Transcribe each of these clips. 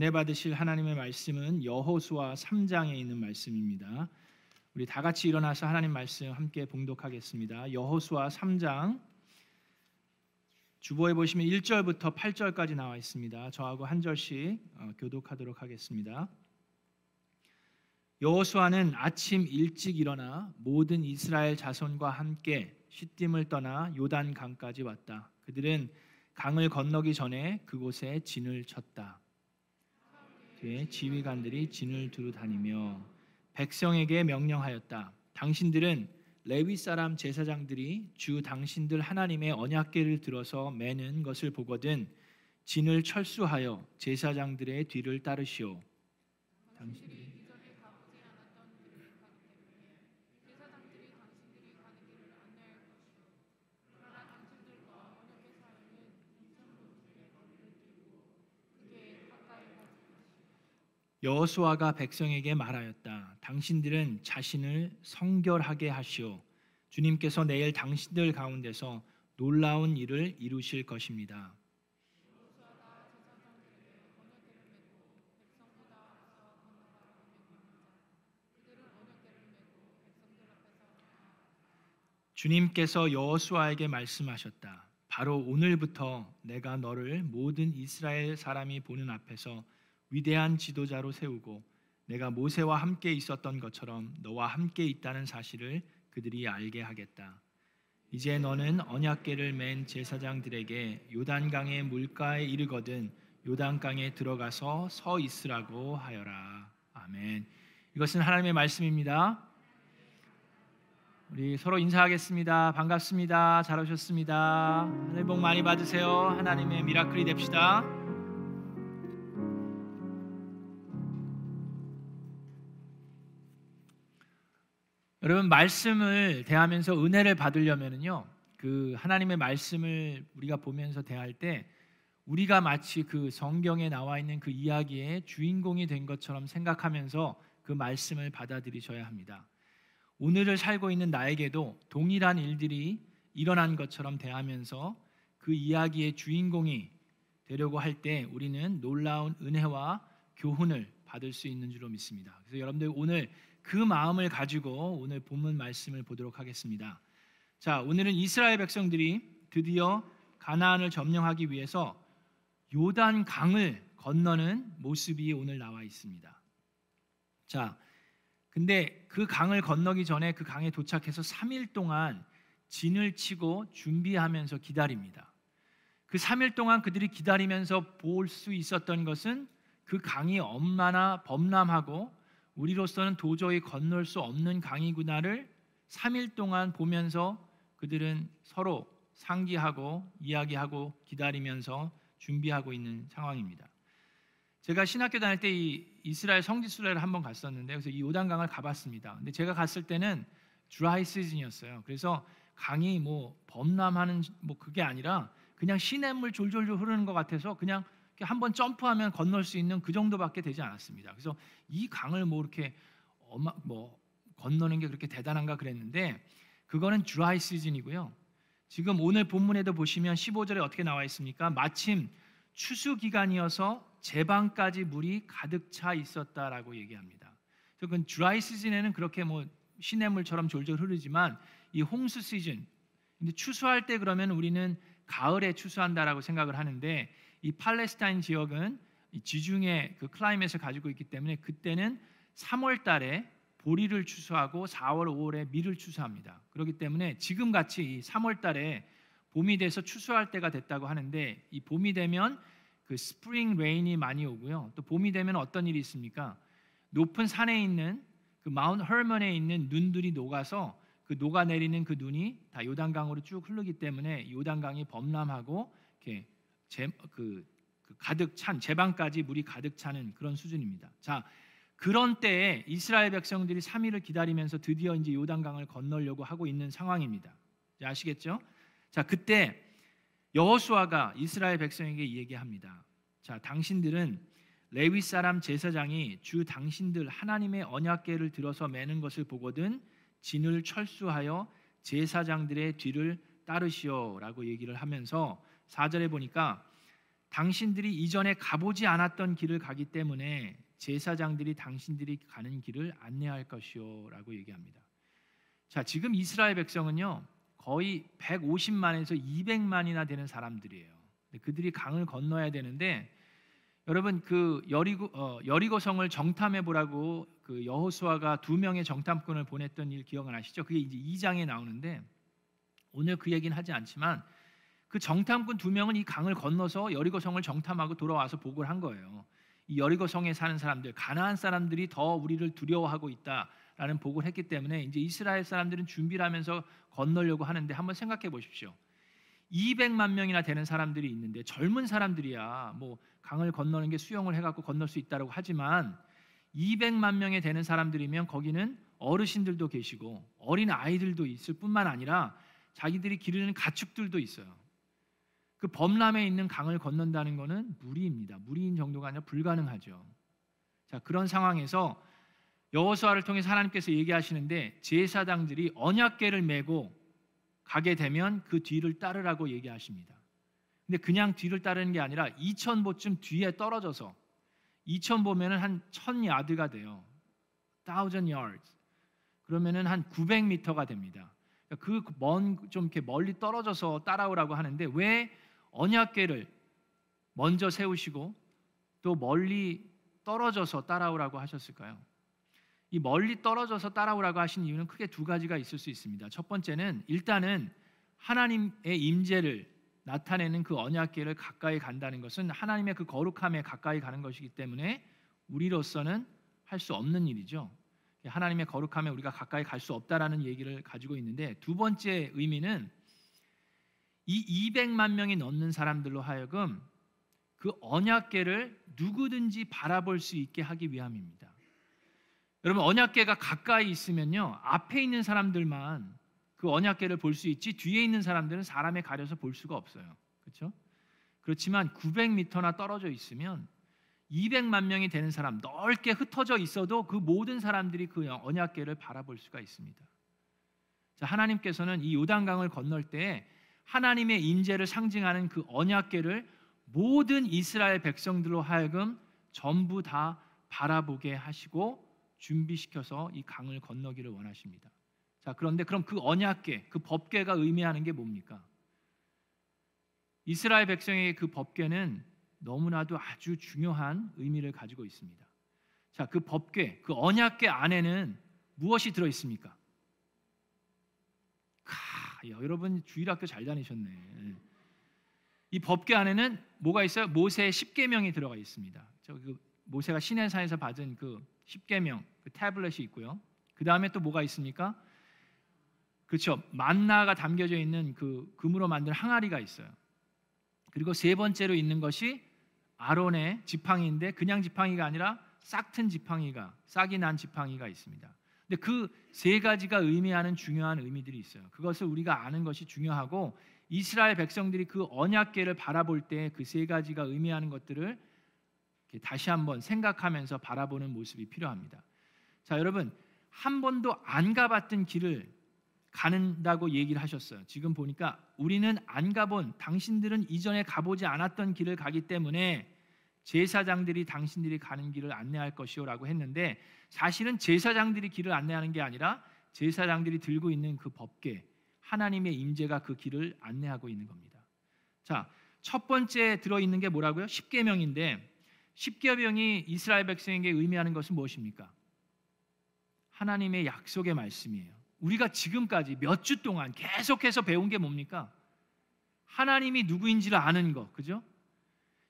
은혜 받으실 하나님의 말씀은 여호수아 3장에 있는 말씀입니다. 우리 다 같이 일어나서 하나님 말씀 함께 봉독하겠습니다. 여호수아 3장 주보에 보시면 1절부터 8절까지 나와 있습니다. 저하고 한 절씩 어, 교독하도록 하겠습니다. 여호수아는 아침 일찍 일어나 모든 이스라엘 자손과 함께 시딤을 떠나 요단 강까지 왔다. 그들은 강을 건너기 전에 그곳에 진을 쳤다. 뒤에 지휘관들이 진을 두루 다니며 백성에게 명령하였다. 당신들은 레위 사람 제사장들이 주 당신들 하나님의 언약궤를 들어서 매는 것을 보거든 진을 철수하여 제사장들의 뒤를 따르시오. 당신들이 여호수아가 백성에게 말하였다. 당신들은 자신을 성결하게 하시오. 주님께서 내일 당신들 가운데서 놀라운 일을 이루실 것입니다. 주님께서 여호수아에게 말씀하셨다. 바로 오늘부터 내가 너를 모든 이스라엘 사람이 보는 앞에서 위대한 지도자로 세우고 내가 모세와 함께 있었던 것처럼 너와 함께 있다는 사실을 그들이 알게 하겠다. 이제 너는 언약궤를 맨 제사장들에게 요단강의 물가에 이르거든 요단강에 들어가서 서 있으라고 하여라. 아멘. 이것은 하나님의 말씀입니다. 우리 서로 인사하겠습니다. 반갑습니다. 잘 오셨습니다. 하늘 복 많이 받으세요. 하나님의 미라클이 됩시다. 여러분 말씀을 대하면서 은혜를 받으려면은요. 그 하나님의 말씀을 우리가 보면서 대할 때 우리가 마치 그 성경에 나와 있는 그 이야기의 주인공이 된 것처럼 생각하면서 그 말씀을 받아들이셔야 합니다. 오늘을 살고 있는 나에게도 동일한 일들이 일어난 것처럼 대하면서 그 이야기의 주인공이 되려고 할 때 우리는 놀라운 은혜와 교훈을 받을 수 있는 줄로 믿습니다. 그래서 여러분들 오늘 그 마음을 가지고 오늘 본문 말씀을 보도록 하겠습니다. 자, 오늘은 이스라엘 백성들이 드디어 가나안을 점령하기 위해서 요단 강을 건너는 모습이 오늘 나와 있습니다. 자, 근데 그 강을 건너기 전에 그 강에 도착해서 3일 동안 진을 치고 준비하면서 기다립니다. 그 3일 동안 그들이 기다리면서 볼 수 있었던 것은 그 강이 얼마나 범람하고 우리로서는 도저히 건널 수 없는 강이구나를 3일 동안 보면서 그들은 서로 상기하고 이야기하고 기다리면서 준비하고 있는 상황입니다. 제가 신학교 다닐 때 이 이스라엘 성지 순례를 한번 갔었는데 그래서 이 요단강을 가봤습니다. 근데 제가 갔을 때는 드라이 시즌이었어요. 그래서 강이 뭐 범람하는 뭐 그게 아니라 그냥 시냇물 졸졸졸 흐르는 것 같아서 그냥 한번 점프하면 건널 수 있는 그 정도밖에 되지 않았습니다. 그래서 이 강을 뭐 이렇게 어마, 뭐 건너는 게 그렇게 대단한가 그랬는데 그거는 드라이 시즌이고요. 지금 오늘 본문에도 보시면 15절에 어떻게 나와 있습니까? 마침 추수 기간이어서 제방까지 물이 가득 차 있었다라고 얘기합니다. 그래서 그 드라이 시즌에는 그렇게 뭐 시냇물처럼 졸졸 흐르지만 이 홍수 시즌 근데 추수할 때 그러면 우리는 가을에 추수한다라고 생각을 하는데 이 팔레스타인 지역은 지중해 그 클라이met을 가지고 있기 때문에 그때는 3월 달에 보리를 추수하고 4월, 5월에 밀을 추수합니다. 그렇기 때문에 지금 같이 이 3월 달에 봄이 돼서 추수할 때가 됐다고 하는데 이 봄이 되면 그 spring rain이 많이 오고요. 또 봄이 되면 어떤 일이 있습니까? 높은 산에 있는 그 Mount Hermon에 있는 눈들이 녹아서 그 녹아 내리는 그 눈이 다 요단강으로 쭉 흐르기 때문에 요단강이 범람하고 이렇게 제, 그, 그 가득 찬 제방까지 물이 가득 차는 그런 수준입니다. 자, 그런 때에 이스라엘 백성들이 3일을 기다리면서 드디어 이제 요단강을 건너려고 하고 있는 상황입니다. 아시겠죠? 자, 그때 여호수아가 이스라엘 백성에게 얘기합니다. 자, 당신들은 레위 사람 제사장이 주 당신들 하나님의 언약궤를 들어서 매는 것을 보거든 진을 철수하여 제사장들의 뒤를 따르시오라고 얘기를 하면서 4절에 보니까 당신들이 이전에 가보지 않았던 길을 가기 때문에 제사장들이 당신들이 가는 길을 안내할 것이요라고 얘기합니다. 자, 지금 이스라엘 백성은요. 거의 150만에서 200만이나 되는 사람들이에요. 그들이 강을 건너야 되는데 여러분 그 여리고 어, 여리고 성을 정탐해 보라고 그 여호수아가 두 명의 정탐꾼을 보냈던 일 기억나시죠? 그게 이제 2장에 나오는데 오늘 그 얘기는 하지 않지만 그 정탐꾼 두 명은 이 강을 건너서 여리고 성을 정탐하고 돌아와서 보고를 한 거예요. 이 여리고 성에 사는 사람들, 가나안 사람들이 더 우리를 두려워하고 있다라는 보고를 했기 때문에 이제 이스라엘 사람들은 준비를 하면서 건너려고 하는데 한번 생각해 보십시오. 200만 명이나 되는 사람들이 있는데 젊은 사람들이야 뭐 강을 건너는 게 수영을 해갖고 건널 수 있다라고 하지만 200만 명에 되는 사람들이면 거기는 어르신들도 계시고 어린 아이들도 있을 뿐만 아니라 자기들이 기르는 가축들도 있어요. 그 범람에 있는 강을 건넌다는 것은 무리입니다. 무리인 정도가 아니라 불가능하죠. 자 그런 상황에서 여호수아를 통해 하나님께서 얘기하시는데 제사장들이 언약궤를 메고 가게 되면 그 뒤를 따르라고 얘기하십니다. 근데 그냥 뒤를 따르는 게 아니라 2,000보쯤 뒤에 떨어져서 2,000보면은 한 1,000야드가 돼요. 1,000 yards. 그러면은 한 900m가 됩니다. 그 먼 좀 이렇게 멀리 떨어져서 따라오라고 하는데 왜 언약궤를 먼저 세우시고 또 멀리 떨어져서 따라오라고 하셨을까요? 이 멀리 떨어져서 따라오라고 하신 이유는 크게 두 가지가 있을 수 있습니다. 첫 번째는 일단은 하나님의 임재를 나타내는 그 언약궤를 가까이 간다는 것은 하나님의 그 거룩함에 가까이 가는 것이기 때문에 우리로서는 할 수 없는 일이죠. 하나님의 거룩함에 우리가 가까이 갈 수 없다라는 얘기를 가지고 있는데 두 번째 의미는 이 200만 명이 넘는 사람들로 하여금 그 언약궤를 누구든지 바라볼 수 있게 하기 위함입니다. 여러분 언약궤가 가까이 있으면요 앞에 있는 사람들만 그 언약궤를 볼 수 있지 뒤에 있는 사람들은 사람에 가려서 볼 수가 없어요. 그렇죠? 그렇지만 900m나 떨어져 있으면 200만 명이 되는 사람 넓게 흩어져 있어도 그 모든 사람들이 그 언약궤를 바라볼 수가 있습니다. 자, 하나님께서는 이 요단강을 건널 때 하나님의 임재를 상징하는 그 언약궤를 모든 이스라엘 백성들로 하여금 전부 다 바라보게 하시고 준비시켜서 이 강을 건너기를 원하십니다. 자, 그런데 그럼 그 언약궤, 그 법궤가 의미하는 게 뭡니까? 이스라엘 백성의 그 법궤는 너무나도 아주 중요한 의미를 가지고 있습니다. 자, 그 법궤, 그 언약궤 안에는 무엇이 들어 있습니까? 여러분 주일학교 잘 다니셨네. 이 법궤 안에는 뭐가 있어요? 모세의 십계명이 들어가 있습니다. 저 그 모세가 시내산에서 받은 그 십계명, 그 태블릿이 있고요. 그 다음에 또 뭐가 있습니까? 그렇죠. 만나가 담겨져 있는 그 금으로 만든 항아리가 있어요. 그리고 세 번째로 있는 것이 아론의 지팡이인데 그냥 지팡이가 아니라 싹튼 지팡이가 싹이 난 지팡이가 있습니다. 근데 그 세 가지가 의미하는 중요한 의미들이 있어요. 그것을 우리가 아는 것이 중요하고 이스라엘 백성들이 그 언약궤를 바라볼 때 그 세 가지가 의미하는 것들을 다시 한번 생각하면서 바라보는 모습이 필요합니다. 자, 여러분 한 번도 안 가봤던 길을 가는다고 얘기를 하셨어요. 지금 보니까 우리는 안 가본 당신들은 이전에 가보지 않았던 길을 가기 때문에 제사장들이 당신들이 가는 길을 안내할 것이요라고 했는데 사실은 제사장들이 길을 안내하는 게 아니라 제사장들이 들고 있는 그 법계 하나님의 임재가 그 길을 안내하고 있는 겁니다. 자, 첫 번째 들어 있는 게 뭐라고요? 십계명인데 십계명이 이스라엘 백성에게 의미하는 것은 무엇입니까? 하나님의 약속의 말씀이에요. 우리가 지금까지 몇 주 동안 계속해서 배운 게 뭡니까? 하나님이 누구인지를 아는 거, 그죠?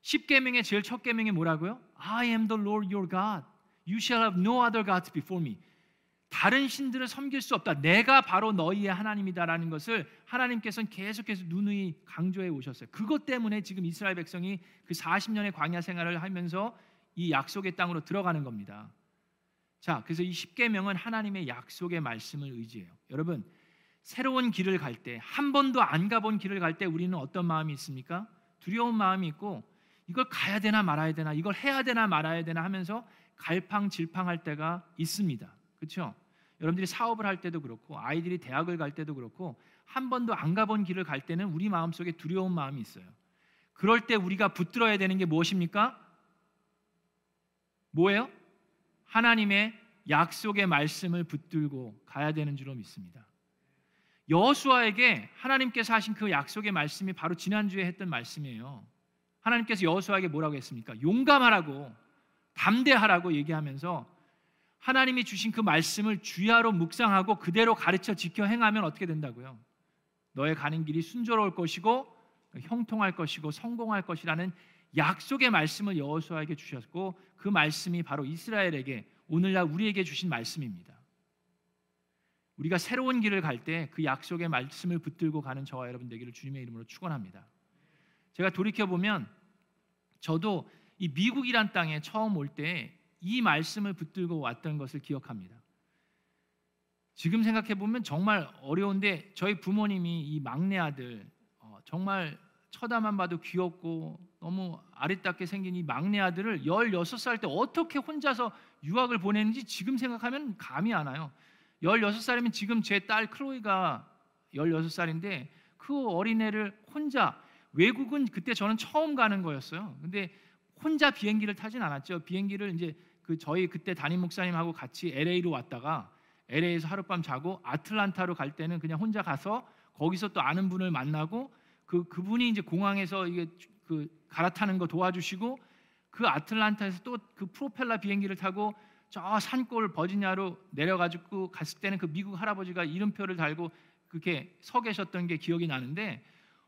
10계명의 제일 첫 계명이 뭐라고요? I am the Lord your God. You shall have no other gods before me. 다른 신들을 섬길 수 없다. 내가 바로 너희의 하나님이다라는 것을 하나님께서는 계속해서 누누이 강조해 오셨어요. 그것 때문에 지금 이스라엘 백성이 그 40년의 광야 생활을 하면서 이 약속의 땅으로 들어가는 겁니다. 자, 그래서 이 십계명은 하나님의 약속의 말씀을 의지해요. 여러분, 새로운 길을 갈 때, 한 번도 안 가본 길을 갈 때 우리는 어떤 마음이 있습니까? 두려운 마음이 있고 이걸 가야 되나 말아야 되나, 이걸 해야 되나 말아야 되나 하면서 갈팡질팡할 때가 있습니다. 그렇죠? 여러분들이 사업을 할 때도 그렇고 아이들이 대학을 갈 때도 그렇고 한 번도 안 가본 길을 갈 때는 우리 마음속에 두려운 마음이 있어요. 그럴 때 우리가 붙들어야 되는 게 무엇입니까? 뭐예요? 하나님의 약속의 말씀을 붙들고 가야 되는 줄로 믿습니다. 여호수아에게 하나님께서 하신 그 약속의 말씀이 바로 지난주에 했던 말씀이에요. 하나님께서 여호수아에게 뭐라고 했습니까? 용감하라고 담대하라고 얘기하면서 하나님이 주신 그 말씀을 주야로 묵상하고 그대로 가르쳐 지켜 행하면 어떻게 된다고요? 너의 가는 길이 순조로울 것이고 형통할 것이고 성공할 것이라는 약속의 말씀을 여호수아에게 주셨고 그 말씀이 바로 이스라엘에게 오늘날 우리에게 주신 말씀입니다. 우리가 새로운 길을 갈 때 그 약속의 말씀을 붙들고 가는 저와 여러분 되기를 주님의 이름으로 축원합니다. 제가 돌이켜 보면 저도 이 미국이란 땅에 처음 올 때 이 말씀을 붙들고 왔던 것을 기억합니다. 지금 생각해 보면 정말 어려운데 저희 부모님이 이 막내 아들 어, 정말 쳐다만 봐도 귀엽고 너무 아리답게 생긴 이 막내 아들을 16살 때 어떻게 혼자서 유학을 보냈는지 지금 생각하면 감이 안 와요. 16살이면 지금 제 딸 클로이가 16살인데 그 어린애를 혼자 외국은 그때 저는 처음 가는 거였어요. 근데 혼자 비행기를 타진 않았죠. 비행기를 이제 그 저희 그때 담임 목사님하고 같이 LA로 왔다가 LA에서 하룻밤 자고 아틀란타로 갈 때는 그냥 혼자 가서 거기서 또 아는 분을 만나고 그 그분이 이제 공항에서 이게 그 갈아타는 거 도와주시고 그 아틀란타에서 또 그 프로펠러 비행기를 타고 저 산골 버지니아로 내려가지고 갔을 때는 그 미국 할아버지가 이름표를 달고 그렇게 서 계셨던 게 기억이 나는데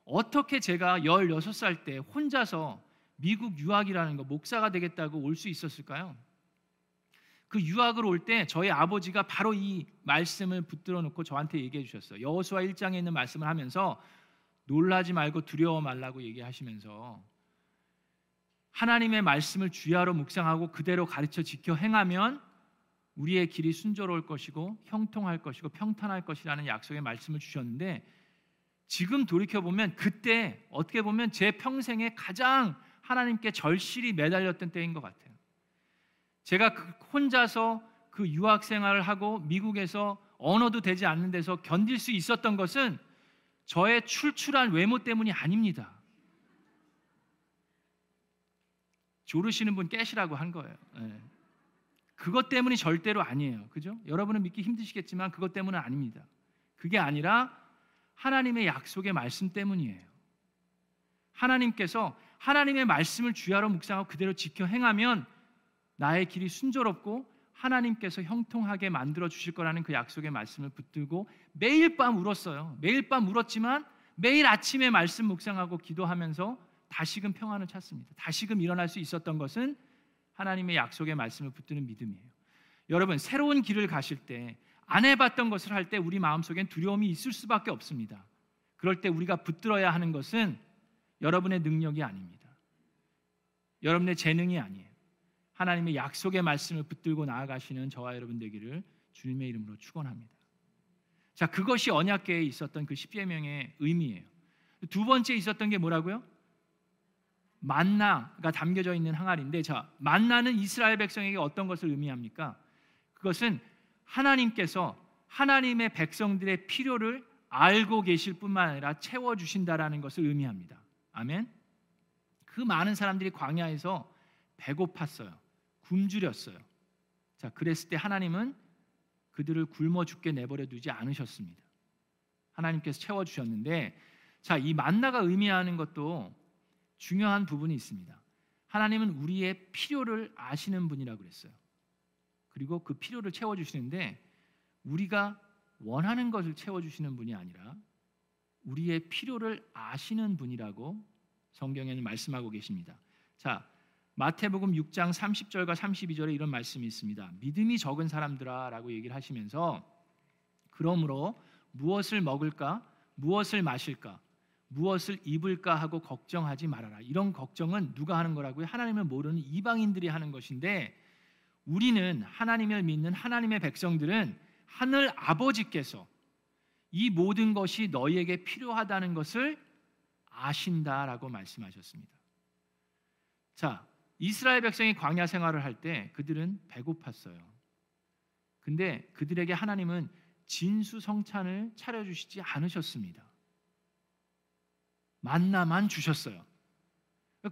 어떻게 제가 16살 때 혼자서 미국 유학이라는 거 목사가 되겠다고 올 수 있었을까요? 그 유학을 올 때 저희 아버지가 바로 이 말씀을 붙들어 놓고 저한테 얘기해 주셨어요. 여호수아 1장에 있는 말씀을 하면서 놀라지 말고 두려워 말라고 얘기하시면서 하나님의 말씀을 주야로 묵상하고 그대로 가르쳐 지켜 행하면 우리의 길이 순조로울 것이고 형통할 것이고 평탄할 것이라는 약속의 말씀을 주셨는데 지금 돌이켜 보면 그때 어떻게 보면 제 평생에 가장 하나님께 절실히 매달렸던 때인 것 같아요. 제가 그 혼자서 그 유학 생활을 하고 미국에서 언어도 되지 않는 데서 견딜 수 있었던 것은 저의 출출한 외모 때문이 아닙니다. 조르시는 분 깨시라고 한 거예요. 네. 그것 때문이 절대로 아니에요. 그죠? 여러분은 믿기 힘드시겠지만 그것 때문은 아닙니다. 그게 아니라 하나님의 약속의 말씀 때문이에요. 하나님께서 하나님의 말씀을 주야로 묵상하고 그대로 지켜 행하면 나의 길이 순조롭고 하나님께서 형통하게 만들어 주실 거라는 그 약속의 말씀을 붙들고 매일 밤 울었어요. 매일 밤 울었지만 매일 아침에 말씀 묵상하고 기도하면서 다시금 평안을 찾습니다. 다시금 일어날 수 있었던 것은 하나님의 약속의 말씀을 붙드는 믿음이에요. 여러분 새로운 길을 가실 때 안 해봤던 것을 할 때 우리 마음속엔 두려움이 있을 수밖에 없습니다. 그럴 때 우리가 붙들어야 하는 것은 여러분의 능력이 아닙니다. 여러분의 재능이 아니에요. 하나님의 약속의 말씀을 붙들고 나아가시는 저와 여러분 되기를 주님의 이름으로 축원합니다. 자, 그것이 언약궤에 있었던 그 십계명의 의미예요. 두 번째 있었던 게 뭐라고요? 만나가 담겨져 있는 항아리인데 자, 만나는 이스라엘 백성에게 어떤 것을 의미합니까? 그것은 하나님께서 하나님의 백성들의 필요를 알고 계실 뿐만 아니라 채워 주신다라는 것을 의미합니다. 아멘. 그 많은 사람들이 광야에서 배고팠어요. 굶주렸어요. 자, 그랬을 때 하나님은 그들을 굶어 죽게 내버려 두지 않으셨습니다. 하나님께서 채워 주셨는데 자, 이 만나가 의미하는 것도 중요한 부분이 있습니다. 하나님은 우리의 필요를 아시는 분이라고 그랬어요. 그리고 그 필요를 채워 주시는데 우리가 원하는 것을 채워 주시는 분이 아니라 우리의 필요를 아시는 분이라고 성경에는 말씀하고 계십니다. 자, 마태복음 6장 30절과 32절에 이런 말씀이 있습니다. 믿음이 적은 사람들아라고 얘기를 하시면서 그러므로 무엇을 먹을까? 무엇을 마실까? 무엇을 입을까 하고 걱정하지 말아라. 이런 걱정은 누가 하는 거라고요? 하나님을 모르는 이방인들이 하는 것인데 우리는 하나님을 믿는 하나님의 백성들은 하늘 아버지께서 이 모든 것이 너희에게 필요하다는 것을 아신다라고 말씀하셨습니다. 자, 이스라엘 백성이 광야 생활을 할 때 그들은 배고팠어요. 근데 그들에게 하나님은 진수성찬을 차려주시지 않으셨습니다. 만나만 주셨어요.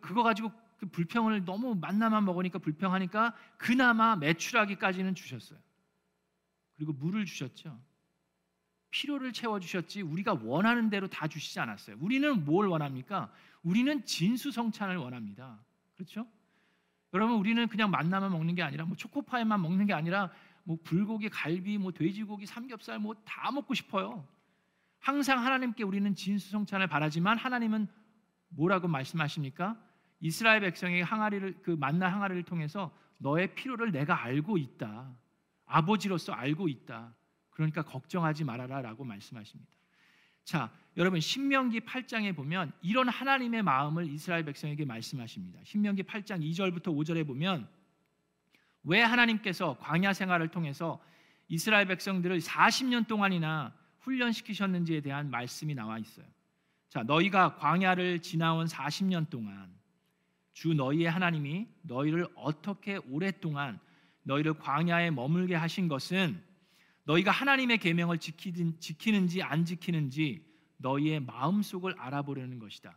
그거 가지고 그 불평을 너무 만나만 먹으니까 불평하니까 그나마 매출하기까지는 주셨어요. 그리고 물을 주셨죠. 필요를 채워 주셨지 우리가 원하는 대로 다 주시지 않았어요. 우리는 뭘 원합니까? 우리는 진수성찬을 원합니다. 그렇죠? 여러분 우리는 그냥 만나만 먹는 게 아니라 뭐 초코파이만 먹는 게 아니라 뭐 불고기, 갈비, 뭐 돼지고기, 삼겹살 뭐 다 먹고 싶어요. 항상 하나님께 우리는 진수성찬을 바라지만 하나님은 뭐라고 말씀하십니까? 이스라엘 백성의 항아리를 그 만나 항아리를 통해서 너의 필요를 내가 알고 있다. 아버지로서 알고 있다. 그러니까 걱정하지 말아라라고 말씀하십니다. 자, 여러분 신명기 8장에 보면 이런 하나님의 마음을 이스라엘 백성에게 말씀하십니다. 신명기 8장 2절부터 5절에 보면 왜 하나님께서 광야 생활을 통해서 이스라엘 백성들을 40년 동안이나 훈련시키셨는지에 대한 말씀이 나와 있어요. 자, 너희가 광야를 지나온 40년 동안 주 너희의 하나님이 너희를 어떻게 오랫동안 너희를 광야에 머물게 하신 것은 너희가 하나님의 계명을 지키는지 안 지키는지 너희의 마음속을 알아보려는 것이다.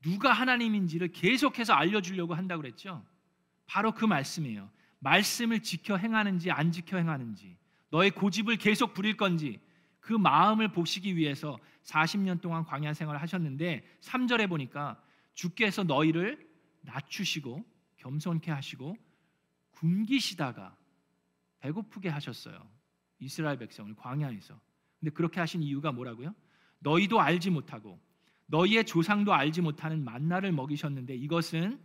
누가 하나님인지를 계속해서 알려주려고 한다고 그랬죠. 바로 그 말씀이에요. 말씀을 지켜 행하는지 안 지켜 행하는지 너의 고집을 계속 부릴 건지 그 마음을 보시기 위해서 40년 동안 광야 생활을 하셨는데 3절에 보니까 주께서 너희를 낮추시고 겸손케 하시고 굶기시다가 배고프게 하셨어요. 이스라엘 백성을 광야에서. 근데 그렇게 하신 이유가 뭐라고요? 너희도 알지 못하고 너희의 조상도 알지 못하는 만나를 먹이셨는데 이것은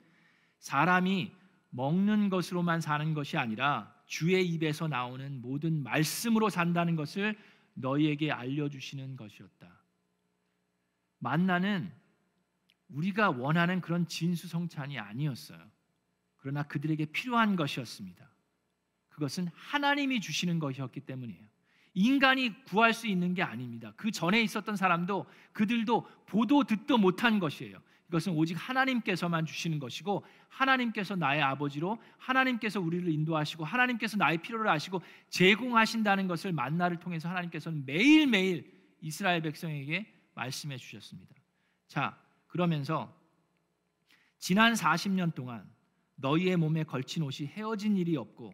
사람이 먹는 것으로만 사는 것이 아니라 주의 입에서 나오는 모든 말씀으로 산다는 것을 너희에게 알려 주시는 것이었다. 만나는 우리가 원하는 그런 진수성찬이 아니었어요. 그러나 그들에게 필요한 것이었습니다. 그것은 하나님이 주시는 것이었기 때문이에요. 인간이 구할 수 있는 게 아닙니다. 그 전에 있었던 사람도 그들도 보도 듣도 못한 것이에요. 이것은 오직 하나님께서만 주시는 것이고 하나님께서 나의 아버지로 하나님께서 우리를 인도하시고 하나님께서 나의 필요를 아시고 제공하신다는 것을 만나를 통해서 하나님께서는 매일매일 이스라엘 백성에게 말씀해 주셨습니다. 자, 그러면서 지난 40년 동안 너희의 몸에 걸친 옷이 헤어진 일이 없고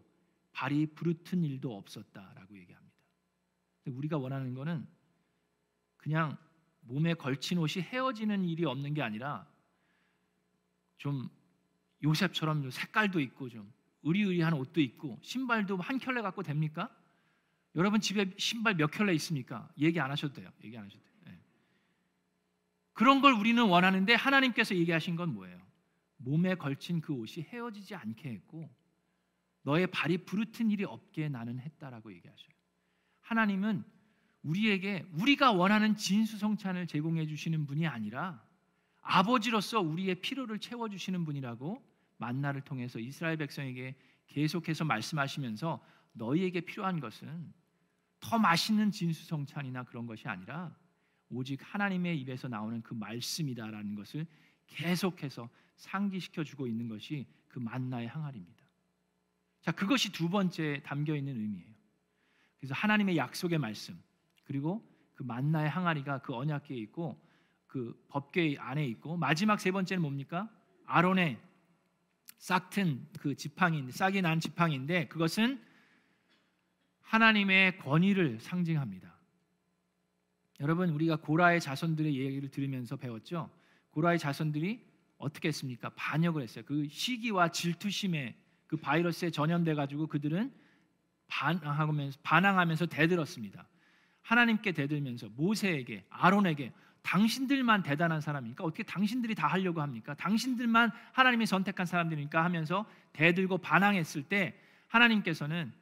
발이 부르튼 일도 없었다라고 얘기합니다. 우리가 원하는 것은 그냥 몸에 걸친 옷이 헤어지는 일이 없는 게 아니라 좀 요셉처럼 색깔도 있고 좀 의리의리한 옷도 있고 신발도 한 켤레 갖고 됩니까? 여러분 집에 신발 몇 켤레 있습니까? 얘기 안 하셔도 돼요. 얘기 안 하셔도 돼요. 네. 그런 걸 우리는 원하는데 하나님께서 얘기하신 건 뭐예요? 몸에 걸친 그 옷이 헤어지지 않게 했고 너의 발이 부르튼 일이 없게 나는 했다라고 얘기하셔요. 하나님은 우리에게 우리가 원하는 진수성찬을 제공해 주시는 분이 아니라 아버지로서 우리의 필요를 채워 주시는 분이라고 만나를 통해서 이스라엘 백성에게 계속해서 말씀하시면서 너희에게 필요한 것은 더 맛있는 진수성찬이나 그런 것이 아니라 오직 하나님의 입에서 나오는 그 말씀이다라는 것을 계속해서 상기시켜 주고 있는 것이 그 만나의 항아리입니다. 자, 그것이 두 번째 담겨 있는 의미예요. 그래서 하나님의 약속의 말씀 그리고 그 만나의 항아리가 그 언약궤에 있고 그 법궤 안에 있고 마지막 세 번째는 뭡니까? 아론의 싹튼 그 지팡이 싹이 난 지팡이인데 그것은 하나님의 권위를 상징합니다. 여러분 우리가 고라의 자손들의 얘기를 들으면서 배웠죠. 고라의 자손들이 어떻게 했습니까? 반역을 했어요. 그 시기와 질투심에 그 바이러스에 전염돼 가지고 그들은 반항하면서 반항하면서 대들었습니다. 하나님께 대들면서 모세에게 아론에게 당신들만 대단한 사람이니까 어떻게 당신들이 다 하려고 합니까? 당신들만 하나님이 선택한 사람들이니까 하면서 대들고 반항했을 때 하나님께서는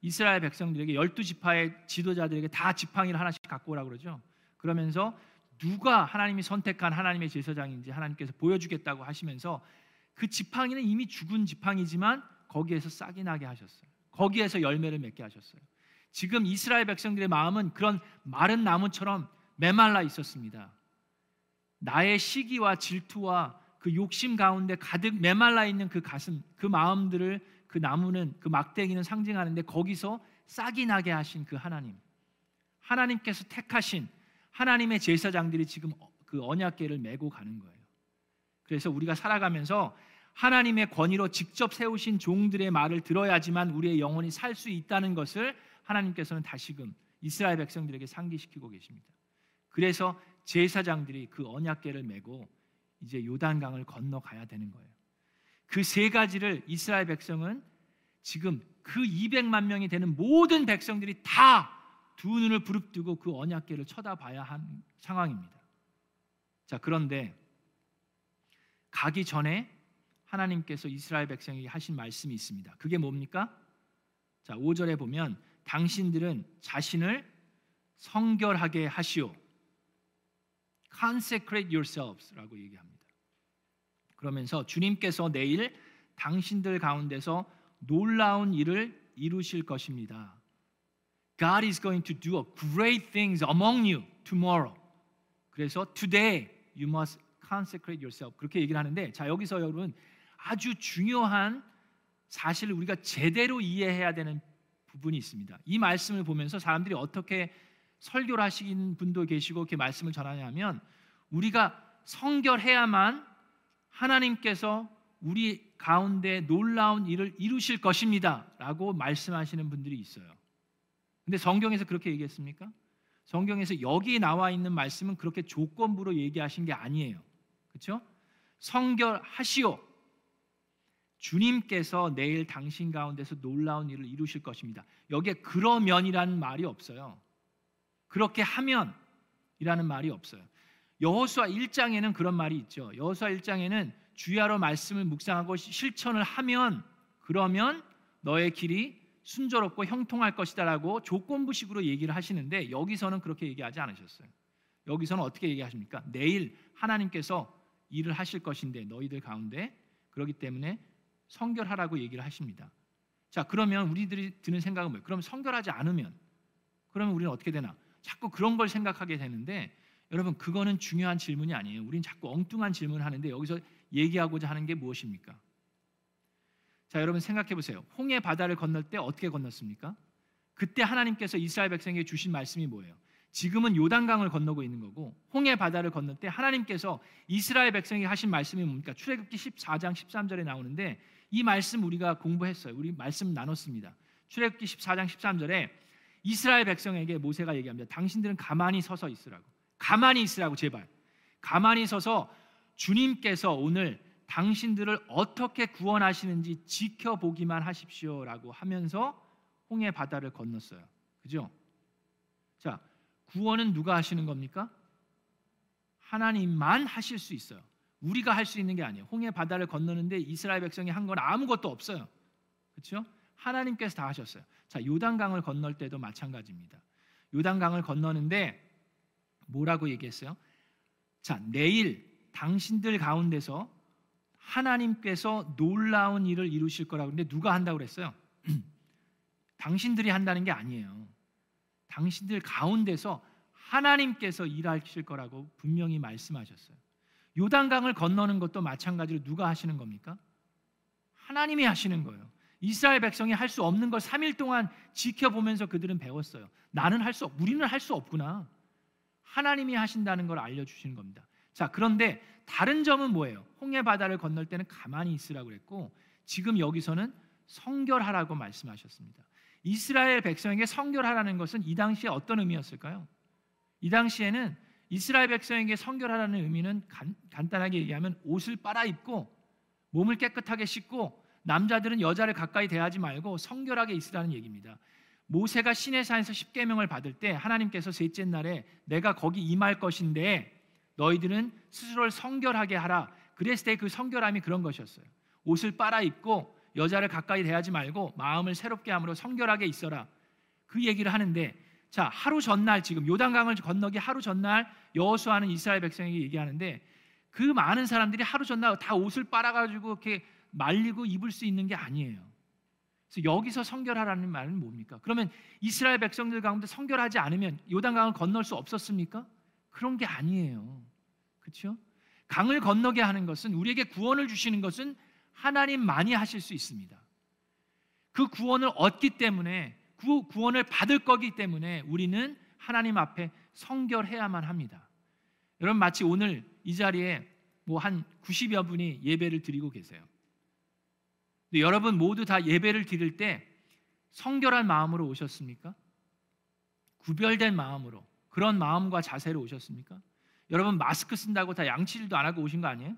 이스라엘 백성들에게 열두 지파의 지도자들에게 다 지팡이를 하나씩 갖고 오라 그러죠. 그러면서 누가 하나님이 선택한 하나님의 제사장인지 하나님께서 보여주겠다고 하시면서 그 지팡이는 이미 죽은 지팡이지만 거기에서 싹이 나게 하셨어요. 거기에서 열매를 맺게 하셨어요. 지금 이스라엘 백성들의 마음은 그런 마른 나무처럼 메말라 있었습니다. 나의 시기와 질투와 그 욕심 가운데 가득 메말라 있는 그 가슴, 그 마음들을 그 나무는 그 막대기는 상징하는데 거기서 싹이 나게 하신 그 하나님. 하나님께서 택하신 하나님의 제사장들이 지금 그 언약궤를 메고 가는 거예요. 그래서 우리가 살아가면서 하나님의 권위로 직접 세우신 종들의 말을 들어야지만 우리의 영혼이 살 수 있다는 것을 하나님께서는 다시금 이스라엘 백성들에게 상기시키고 계십니다. 그래서 제사장들이 그 언약궤를 메고 이제 요단강을 건너가야 되는 거예요. 그 세 가지를 이스라엘 백성은 지금 그 200만 명이 되는 모든 백성들이 다 두 눈을 부릅뜨고 그 언약궤를 쳐다봐야 한 상황입니다. 자, 그런데 가기 전에 하나님께서 이스라엘 백성에게 하신 말씀이 있습니다. 그게 뭡니까? 자, 5절에 보면 당신들은 자신을 성결하게 하시오. consecrate yourselves라고 얘기합니다. 그러면서 주님께서 내일 당신들 가운데서 놀라운 일을 이루실 것입니다. God is going to do great things among you tomorrow. 그래서 today you must consecrate yourself. 그렇게 얘기를 하는데 자 여기서 여러분 아주 중요한 사실을 우리가 제대로 이해해야 되는 부분이 있습니다. 이 말씀을 보면서 사람들이 어떻게 설교를 하시는 분도 계시고 이렇게 말씀을 전하냐면 우리가 성결해야만 하나님께서 우리 가운데 놀라운 일을 이루실 것입니다라고 말씀하시는 분들이 있어요. 근데 성경에서 그렇게 얘기했습니까? 성경에서 여기 나와 있는 말씀은 그렇게 조건부로 얘기하신 게 아니에요. 그렇죠? 성결하시오. 주님께서 내일 당신 가운데서 놀라운 일을 이루실 것입니다. 여기에 그러면이라는 말이 없어요. 그렇게 하면이라는 말이 없어요. 여호수아 1장에는 그런 말이 있죠. 여호수아 1장에는 주야로 말씀을 묵상하고 실천을 하면 그러면 너의 길이 순조롭고 형통할 것이다라고 조건부식으로 얘기를 하시는데 여기서는 그렇게 얘기하지 않으셨어요. 여기서는 어떻게 얘기하십니까? 내일 하나님께서 일을 하실 것인데 너희들 가운데 그렇기 때문에 성결하라고 얘기를 하십니다. 자, 그러면 우리들이 드는 생각은 뭐예요? 그럼 성결하지 않으면 그러면 우리는 어떻게 되나? 자꾸 그런 걸 생각하게 되는데 여러분 그거는 중요한 질문이 아니에요. 우리는 자꾸 엉뚱한 질문을 하는데 여기서 얘기하고자 하는 게 무엇입니까? 자, 여러분 생각해 보세요. 홍해 바다를 건널 때 어떻게 건넜습니까? 그때 하나님께서 이스라엘 백성에게 주신 말씀이 뭐예요? 지금은 요단강을 건너고 있는 거고 홍해 바다를 건널 때 하나님께서 이스라엘 백성에게 하신 말씀이 뭡니까? 출애굽기 14장 13절에 나오는데 이 말씀 우리가 공부했어요. 우리 말씀 나눴습니다. 출애굽기 14장 13절에 이스라엘 백성에게 모세가 얘기합니다. 당신들은 가만히 서서 있으라고. 가만히 있으라고 제발. 가만히 서서 주님께서 오늘 당신들을 어떻게 구원하시는지 지켜보기만 하십시오라고 하면서 홍해 바다를 건넜어요. 그죠? 자, 구원은 누가 하시는 겁니까? 하나님만 하실 수 있어요. 우리가 할 수 있는 게 아니에요. 홍해 바다를 건너는데 이스라엘 백성이 한 건 아무것도 없어요. 그렇죠? 하나님께서 다 하셨어요. 자, 요단강을 건널 때도 마찬가지입니다. 요단강을 건너는데 뭐라고 얘기했어요? 자, 내일 당신들 가운데서 하나님께서 놀라운 일을 이루실 거라고 근데 누가 한다고 그랬어요? 당신들이 한다는 게 아니에요. 당신들 가운데서 하나님께서 일하실 거라고 분명히 말씀하셨어요. 요단강을 건너는 것도 마찬가지로 누가 하시는 겁니까? 하나님이 하시는 거예요. 이스라엘 백성이 할 수 없는 걸 3일 동안 지켜보면서 그들은 배웠어요. 나는 할 수 없, 우리는 할 수 없구나. 하나님이 하신다는 걸 알려 주시는 겁니다. 자, 그런데 다른 점은 뭐예요? 홍해 바다를 건널 때는 가만히 있으라고 그랬고 지금 여기서는 성결하라고 말씀하셨습니다. 이스라엘 백성에게 성결하라는 것은 이 당시에 어떤 의미였을까요? 이 당시에는 이스라엘 백성에게 성결하라는 의미는 간, 간단하게 얘기하면 옷을 빨아 입고 몸을 깨끗하게 씻고 남자들은 여자를 가까이 대하지 말고 성결하게 있으라는 얘기입니다. 모세가 시내산에서 십계명을 받을 때 하나님께서 셋째 날에 내가 거기 임할 것인데 너희들은 스스로를 성결하게 하라. 그랬을 때 그 성결함이 그런 것이었어요. 옷을 빨아 입고 여자를 가까이 대하지 말고 마음을 새롭게 함으로 성결하게 있어라. 그 얘기를 하는데 자 하루 전날 지금 요단강을 건너기 하루 전날 여호수아는 이스라엘 백성에게 얘기하는데 그 많은 사람들이 하루 전날 다 옷을 빨아 가지고 이렇게 말리고 입을 수 있는 게 아니에요. 그래서 여기서 성결하라는 말은 뭡니까? 그러면 이스라엘 백성들 가운데 성결하지 않으면 요단강을 건널 수 없었습니까? 그런 게 아니에요. 그렇죠? 강을 건너게 하는 것은 우리에게 구원을 주시는 것은 하나님만이 하실 수 있습니다. 그 구원을 얻기 때문에 그 구원을 받을 거기 때문에 우리는 하나님 앞에 성결해야만 합니다. 여러분 마치 오늘 이 자리에 뭐 한 90여 분이 예배를 드리고 계세요. 근데 여러분 모두 다 예배를 드릴 때 성결한 마음으로 오셨습니까? 구별된 마음으로 그런 마음과 자세로 오셨습니까? 여러분 마스크 쓴다고 다 양치질도 안 하고 오신 거 아니에요?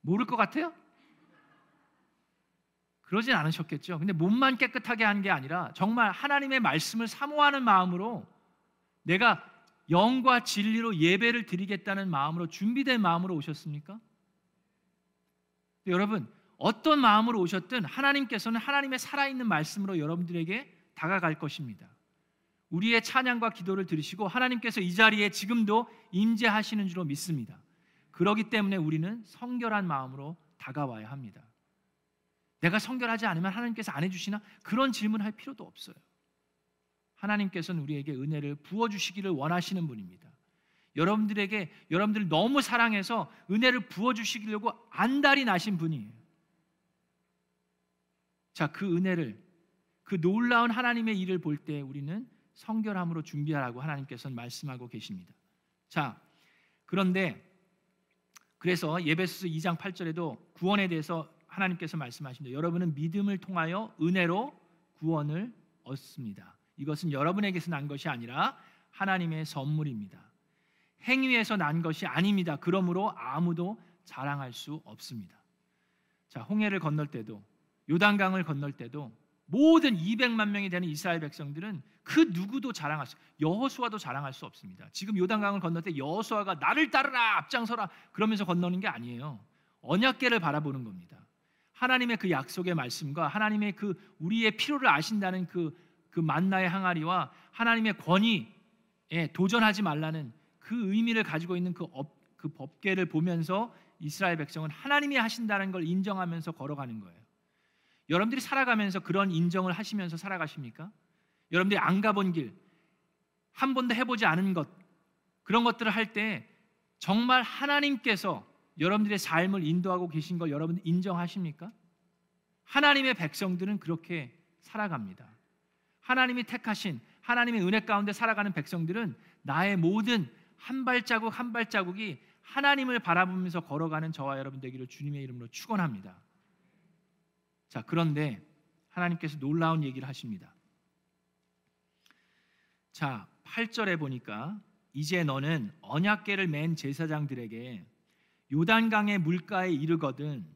모를 것 같아요? 그러진 않으셨겠죠. 근데 몸만 깨끗하게 한 게 아니라 정말 하나님의 말씀을 사모하는 마음으로 내가 영과 진리로 예배를 드리겠다는 마음으로 준비된 마음으로 오셨습니까? 여러분 어떤 마음으로 오셨든 하나님께서는 하나님의 살아있는 말씀으로 여러분들에게 다가갈 것입니다. 우리의 찬양과 기도를 들으시고 하나님께서 이 자리에 지금도 임재하시는 줄로 믿습니다. 그러기 때문에 우리는 성결한 마음으로 다가와야 합니다. 내가 성결하지 않으면 하나님께서 안 해주시나? 그런 질문할 필요도 없어요. 하나님께서는 우리에게 은혜를 부어 주시기를 원하시는 분입니다. 여러분들에게 여러분들 너무 사랑해서 은혜를 부어 주시려고 안달이 나신 분이에요. 자, 그 은혜를 그 놀라운 하나님의 일을 볼 때 우리는 성결함으로 준비하라고 하나님께서는 말씀하고 계십니다. 자, 그런데 그래서 예배소 2장 8절에도 구원에 대해서 하나님께서 말씀하십니다. 여러분은 믿음을 통하여 은혜로 구원을 얻습니다. 이것은 여러분에게서 난 것이 아니라 하나님의 선물입니다. 행위에서 난 것이 아닙니다. 그러므로 아무도 자랑할 수 없습니다. 자, 홍해를 건널 때도 요단강을 건널 때도 모든 200만 명이 되는 이스라엘 백성들은 그 누구도 자랑할 수 여호수아도 자랑할 수 없습니다. 지금 요단강을 건널 때 여호수아가 나를 따르라 앞장서라 그러면서 건너는 게 아니에요. 언약궤를 바라보는 겁니다. 하나님의 그 약속의 말씀과 하나님의 그 우리의 필요를 아신다는 그, 그 만나의 항아리와 하나님의 권위에 도전하지 말라는 그 의미를 가지고 있는 그, 법, 그 법궤를 보면서 이스라엘 백성은 하나님이 하신다는 걸 인정하면서 걸어가는 거예요. 여러분들이 살아가면서 그런 인정을 하시면서 살아가십니까? 여러분들이 안 가본 길, 한 번도 해보지 않은 것, 그런 것들을 할 때 정말 하나님께서 여러분들의 삶을 인도하고 계신 걸 여러분 인정하십니까? 하나님의 백성들은 그렇게 살아갑니다. 하나님이 택하신 하나님의 은혜 가운데 살아가는 백성들은 나의 모든 한 발자국 한 발자국이 하나님을 바라보면서 걸어가는 저와 여러분 되기를 주님의 이름으로 축원합니다. 자, 그런데 하나님께서 놀라운 얘기를 하십니다. 자, 8절에 보니까 이제 너는 언약궤를 맨 제사장들에게 요단강의 물가에 이르거든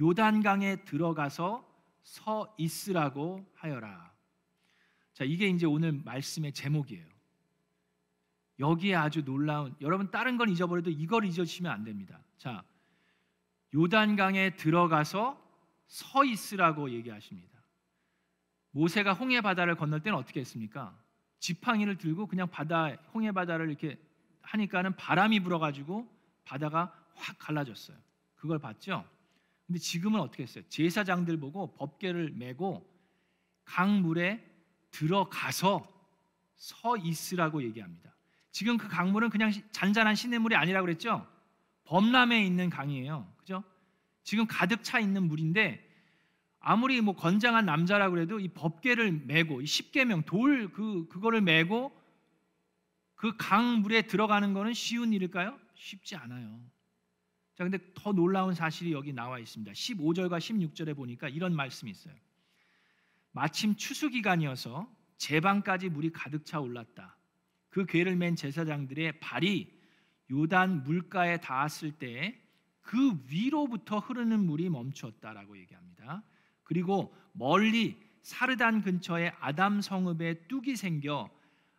요단강에 들어가서 서 있으라고 하여라. 자, 이게 이제 오늘 말씀의 제목이에요. 여기에 아주 놀라운 여러분 다른 건 잊어버려도 이걸 잊으시면 안 됩니다. 자, 요단강에 들어가서 서 있으라고 얘기하십니다. 모세가 홍해 바다를 건널 때는 어떻게 했습니까? 지팡이를 들고 그냥 바다 홍해 바다를 이렇게 하니까는 바람이 불어 가지고 바다가 확 갈라졌어요. 그걸 봤죠? 근데 지금은 어떻게 했어요? 제사장들 보고 법궤를 메고 강물에 들어가서 서 있으라고 얘기합니다. 지금 그 강물은 그냥 잔잔한 시냇물이 아니라고 그랬죠? 범람에 있는 강이에요. 그죠? 지금 가득 차 있는 물인데 아무리 뭐 건장한 남자라 그래도 이 법궤를 메고 이 십계명 돌 그 그거를 메고 그 강 물에 들어가는 거는 쉬운 일일까요? 쉽지 않아요. 자, 근데 더 놀라운 사실이 여기 나와 있습니다. 15절과 16절에 보니까 이런 말씀이 있어요. 마침 추수 기간이어서 제방까지 물이 가득 차 올랐다. 그 괴를 맨 제사장들의 발이 요단 물가에 닿았을 때 그 위로부터 흐르는 물이 멈추었다라고 얘기합니다. 그리고 멀리 사르단 근처에 아담 성읍에 뚝이 생겨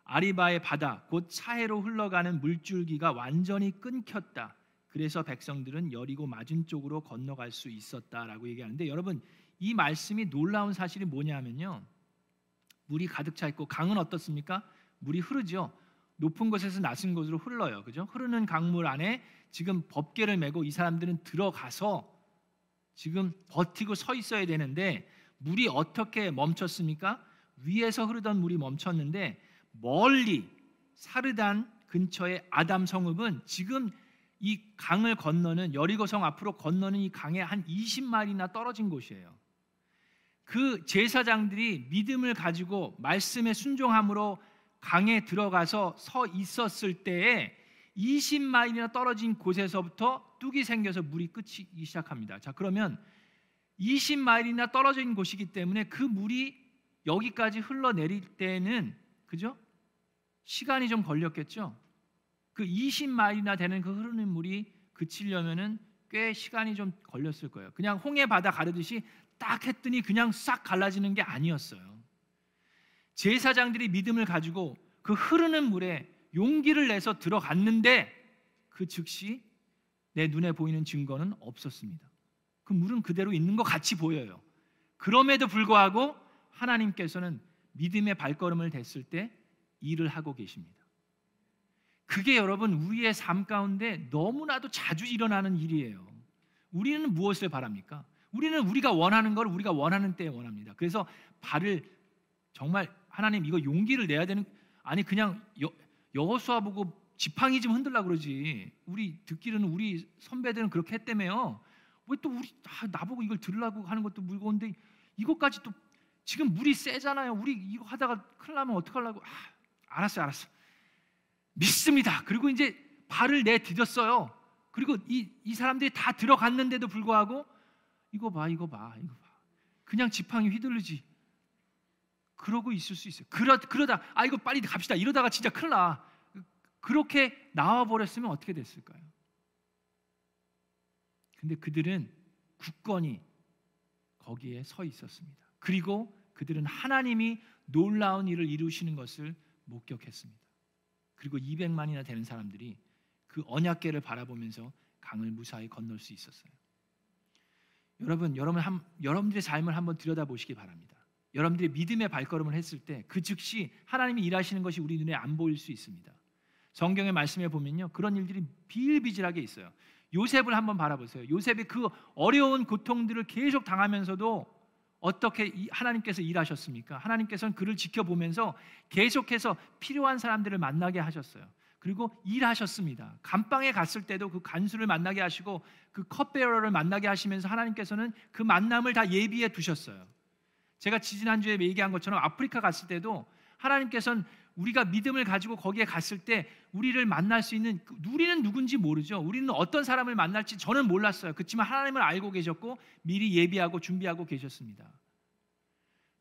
아리바의 바다 곧 차해로 흘러가는 물줄기가 완전히 끊겼다. 그래서 백성들은 여리고 맞은 쪽으로 건너갈 수 있었다라고 얘기하는데 여러분 이 말씀이 놀라운 사실이 뭐냐면요. 물이 가득 차 있고 강은 어떻습니까? 물이 흐르죠. 높은 곳에서 낮은 곳으로 흘러요. 그죠? 흐르는 강물 안에 지금 법계를 메고 이 사람들은 들어가서 지금 버티고 서 있어야 되는데 물이 어떻게 멈췄습니까? 위에서 흐르던 물이 멈췄는데 멀리 사르단 근처의 아담 성읍은 지금 이 강을 건너는 여리고성 앞으로 건너는 이 강에 한 20마리나 떨어진 곳이에요. 그 제사장들이 믿음을 가지고 말씀에 순종함으로 강에 들어가서 서 있었을 때에 20마일이나 떨어진 곳에서부터 뚝이 생겨서 물이 끄치기 시작합니다. 자, 그러면 20마일이나 떨어진 곳이기 때문에 그 물이 여기까지 흘러내릴 때는 그죠? 시간이 좀 걸렸겠죠. 그 20마일이나 되는 그 흐르는 물이 그치려면은 꽤 시간이 좀 걸렸을 거예요. 그냥 홍해 바다 가르듯이 딱 했더니 그냥 싹 갈라지는 게 아니었어요. 제사장들이 믿음을 가지고 그 흐르는 물에 용기를 내서 들어갔는데 그 즉시 내 눈에 보이는 증거는 없었습니다. 그 물은 그대로 있는 것 같이 보여요. 그럼에도 불구하고 하나님께서는 믿음의 발걸음을 댔을 때 일을 하고 계십니다. 그게 여러분 우리의 삶 가운데 너무나도 자주 일어나는 일이에요. 우리는 무엇을 바랍니까? 우리는 우리가 원하는 걸 우리가 원하는 때에 원합니다. 그래서 발을 정말 하나님 이거 용기를 내야 되는 아니 그냥 여, 여호수아 보고 지팡이 좀 흔들라 그러지. 우리 듣기로는 우리 선배들은 그렇게 했다며요. 왜 또 우리 아, 나보고 이걸 들으려고 하는 것도 무거운데 이것까지 또 지금 물이 세잖아요. 우리 이거 하다가 큰일 나면 어떡하려고. 아, 알았어요, 알았어. 믿습니다. 그리고 이제 발을 내디뎠어요. 그리고 이, 이 사람들이 다 들어갔는데도 불구하고 이거 봐, 이거 봐, 이거 봐. 그냥 지팡이 휘둘르지. 그러고 있을 수 있어요. 그러, 그러다 아 이거 빨리 갑시다. 이러다가 진짜 큰일 나. 그렇게 나와 버렸으면 어떻게 됐을까요? 근데 그들은 굳건히 거기에 서 있었습니다. 그리고 그들은 하나님이 놀라운 일을 이루시는 것을 목격했습니다. 그리고 200만이나 되는 사람들이 그 언약궤를 바라보면서 강을 무사히 건널 수 있었어요. 여러분, 여러분 한, 여러분들의 삶을 한번 들여다보시기 바랍니다. 여러분들이 믿음의 발걸음을 했을 때 그 즉시 하나님이 일하시는 것이 우리 눈에 안 보일 수 있습니다. 성경의 말씀에 보면요. 그런 일들이 비일비재하게 있어요. 요셉을 한번 바라보세요. 요셉이 그 어려운 고통들을 계속 당하면서도 어떻게 하나님께서 일하셨습니까? 하나님께서는 그를 지켜보면서 계속해서 필요한 사람들을 만나게 하셨어요. 그리고 일하셨습니다. 감방에 갔을 때도 그 간수를 만나게 하시고 그 컵베어러를 만나게 하시면서 하나님께서는 그 만남을 다 예비해 두셨어요. 제가 지난주에 얘기한 것처럼 아프리카 갔을 때도 하나님께서는 우리가 믿음을 가지고 거기에 갔을 때 우리를 만날 수 있는 그 우리는 누군지 모르죠. 우리는 어떤 사람을 만날지 저는 몰랐어요. 그렇지만 하나님을 알고 계셨고 미리 예비하고 준비하고 계셨습니다.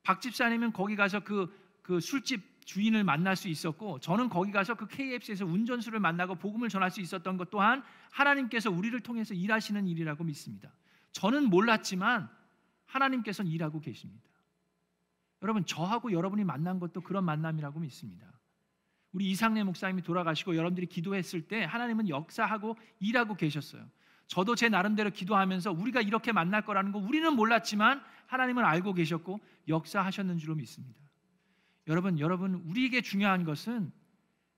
박 집사님은 거기 가서 그, 그 술집 주인을 만날 수 있었고 저는 거기 가서 그 KFC에서 운전수를 만나고 복음을 전할 수 있었던 것 또한 하나님께서 우리를 통해서 일하시는 일이라고 믿습니다. 저는 몰랐지만 하나님께서는 일하고 계십니다. 여러분 저하고 여러분이 만난 것도 그런 만남이라고 믿습니다. 우리 이상래 목사님이 돌아가시고 여러분들이 기도했을 때 하나님은 역사하고 일하고 계셨어요. 저도 제 나름대로 기도하면서 우리가 이렇게 만날 거라는 거 우리는 몰랐지만 하나님은 알고 계셨고 역사하셨는 줄로 믿습니다. 여러분, 여러분 우리에게 중요한 것은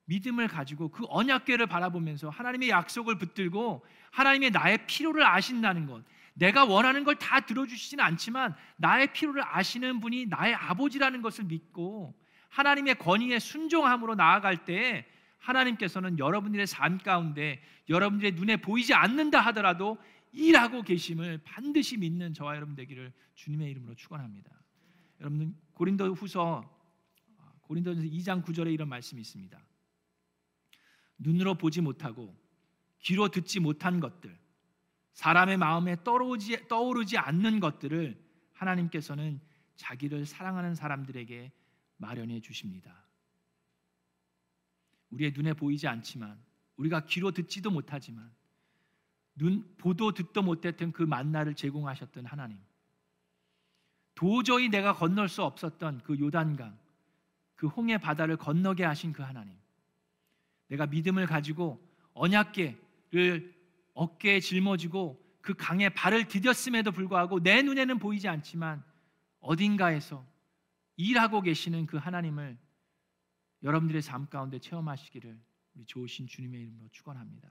믿음을 가지고 그 언약궤를 바라보면서 하나님의 약속을 붙들고 하나님의 나의 필요를 아신다는 것. 내가 원하는 걸 다 들어주시지는 않지만 나의 필요를 아시는 분이 나의 아버지라는 것을 믿고 하나님의 권위에 순종함으로 나아갈 때 하나님께서는 여러분들의 삶 가운데 여러분들의 눈에 보이지 않는다 하더라도 일하고 계심을 반드시 믿는 저와 여러분 되기를 주님의 이름으로 축원합니다. 여러분 고린도후서 고린도전서 2장 9절에 이런 말씀이 있습니다. 눈으로 보지 못하고 귀로 듣지 못한 것들 사람의 마음에 떠오르지, 떠오르지 않는 것들을 하나님께서는 자기를 사랑하는 사람들에게 마련해 주십니다. 우리의 눈에 보이지 않지만 우리가 귀로 듣지도 못하지만 눈 보도 듣도 못했던 그 만나를 제공하셨던 하나님. 도저히 내가 건널 수 없었던 그 요단강, 그 홍해 바다를 건너게 하신 그 하나님. 내가 믿음을 가지고 언약계를 어깨에 짊어지고 그 강에 발을 디뎠음에도 불구하고 내 눈에는 보이지 않지만 어딘가에서 일하고 계시는 그 하나님을 여러분들의 삶 가운데 체험하시기를 우리 좋으신 주님의 이름으로 축원합니다.